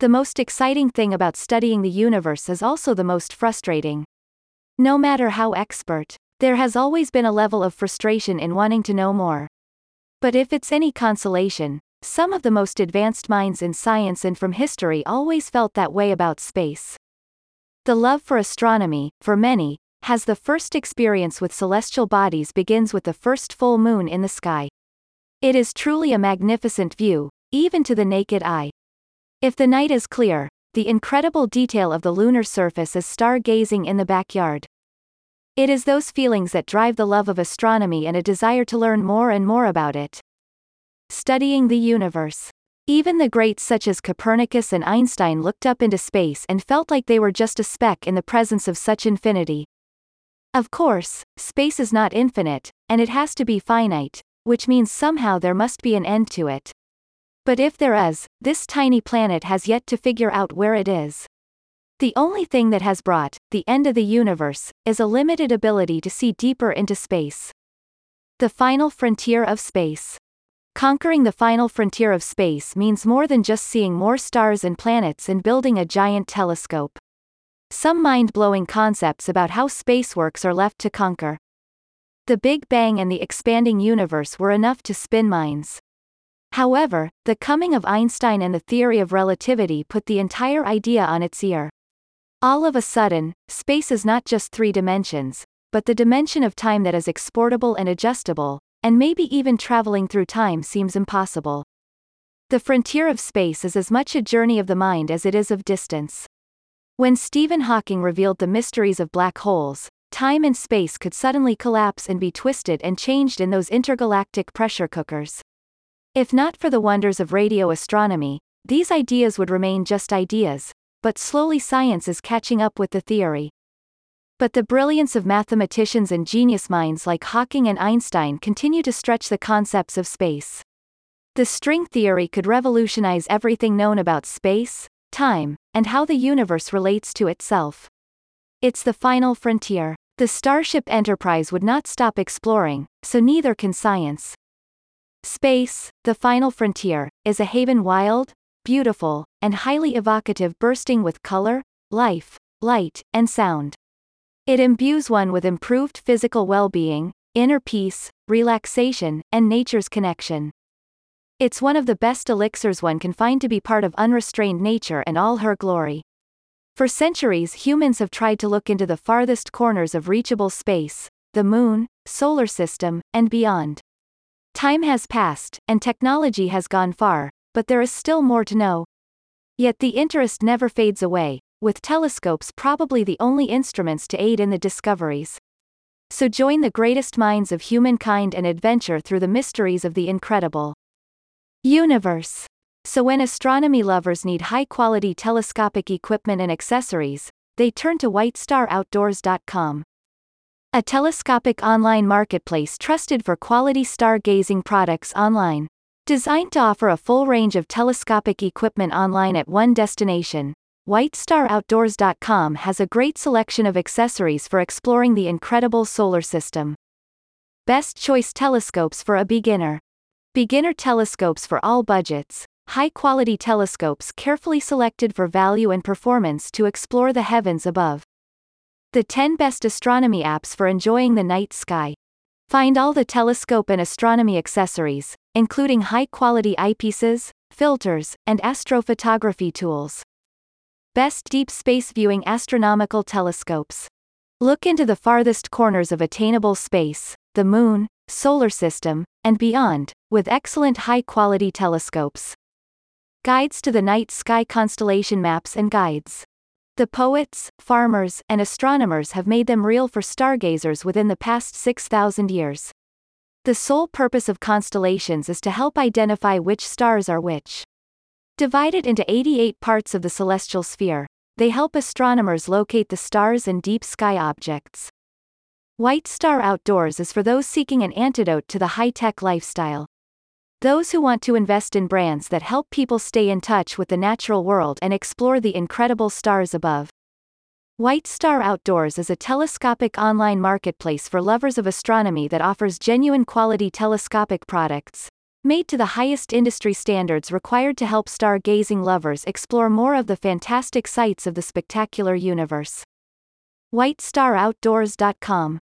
The most exciting thing about studying the universe is also the most frustrating. No matter how expert, there has always been a level of frustration in wanting to know more. But if it's any consolation, some of the most advanced minds in science and from history always felt that way about space. The love for astronomy, for many, has the first experience with celestial bodies begins with the first full moon in the sky. It is truly a magnificent view, even to the naked eye. If the night is clear, the incredible detail of the lunar surface is stargazing in the backyard. It is those feelings that drive the love of astronomy and a desire to learn more and more about it. Studying the universe. Even the greats such as Copernicus and Einstein looked up into space and felt like they were just a speck in the presence of such infinity. Of course, space is not infinite, and it has to be finite, which means somehow there must be an end to it. But if there is, this tiny planet has yet to figure out where it is. The only thing that has brought the end of the universe is a limited ability to see deeper into space. The final frontier of space. Conquering the final frontier of space means more than just seeing more stars and planets and building a giant telescope. Some mind blowing concepts about how space works are left to conquer. The Big Bang and the expanding universe were enough to spin minds. However, the coming of Einstein and the theory of relativity put the entire idea on its ear. All of a sudden, space is not just three dimensions, but the dimension of time that is exportable and adjustable, and maybe even traveling through time seems impossible. The frontier of space is as much a journey of the mind as it is of distance. When Stephen Hawking revealed the mysteries of black holes, time and space could suddenly collapse and be twisted and changed in those intergalactic pressure cookers. If not for the wonders of radio astronomy, these ideas would remain just ideas, but slowly science is catching up with the theory. But the brilliance of mathematicians and genius minds like Hawking and Einstein continue to stretch the concepts of space. The string theory could revolutionize everything known about space, time, and how the universe relates to itself. It's the final frontier. The Starship Enterprise would not stop exploring, so neither can science. Space, the final frontier, is a haven wild, beautiful, and highly evocative bursting with color, life, light, and sound. It imbues one with improved physical well-being, inner peace, relaxation, and nature's connection. It's one of the best elixirs one can find to be part of unrestrained nature and all her glory. For centuries humans have tried to look into the farthest corners of reachable space, the moon, solar system, and beyond. Time has passed, and technology has gone far, but there is still more to know. Yet the interest never fades away, with telescopes probably the only instruments to aid in the discoveries. So join the greatest minds of humankind and adventure through the mysteries of the incredible universe. So when astronomy lovers need high-quality telescopic equipment and accessories, they turn to whitestaroutdoors.com. A telescopic online marketplace trusted for quality stargazing products online. Designed to offer a full range of telescopic equipment online at one destination, WhiteStarOutdoors.com has a great selection of accessories for exploring the incredible solar system. Best choice telescopes for a beginner. Beginner telescopes for all budgets, high quality telescopes carefully selected for value and performance to explore the heavens above. The 10 best astronomy apps for enjoying the night sky. Find all the telescope and astronomy accessories, including high quality eyepieces, filters, and astrophotography tools. Best Deep Space Viewing Astronomical Telescopes. Look into the farthest corners of attainable space, the Moon, Solar System, and beyond, with excellent high-quality telescopes. Guides to the Night Sky Constellation Maps and Guides. The poets, farmers, and astronomers have made them real for stargazers within the past 6,000 years. The sole purpose of constellations is to help identify which stars are which. Divided into 88 parts of the celestial sphere, they help astronomers locate the stars and deep sky objects. White Star Outdoors is for those seeking an antidote to the high-tech lifestyle. Those who want to invest in brands that help people stay in touch with the natural world and explore the incredible stars above. White Star Outdoors is a telescopic online marketplace for lovers of astronomy that offers genuine quality telescopic products, Made to the highest industry standards required to help star-gazing lovers explore more of the fantastic sights of the spectacular universe. WhiteStarOutdoors.com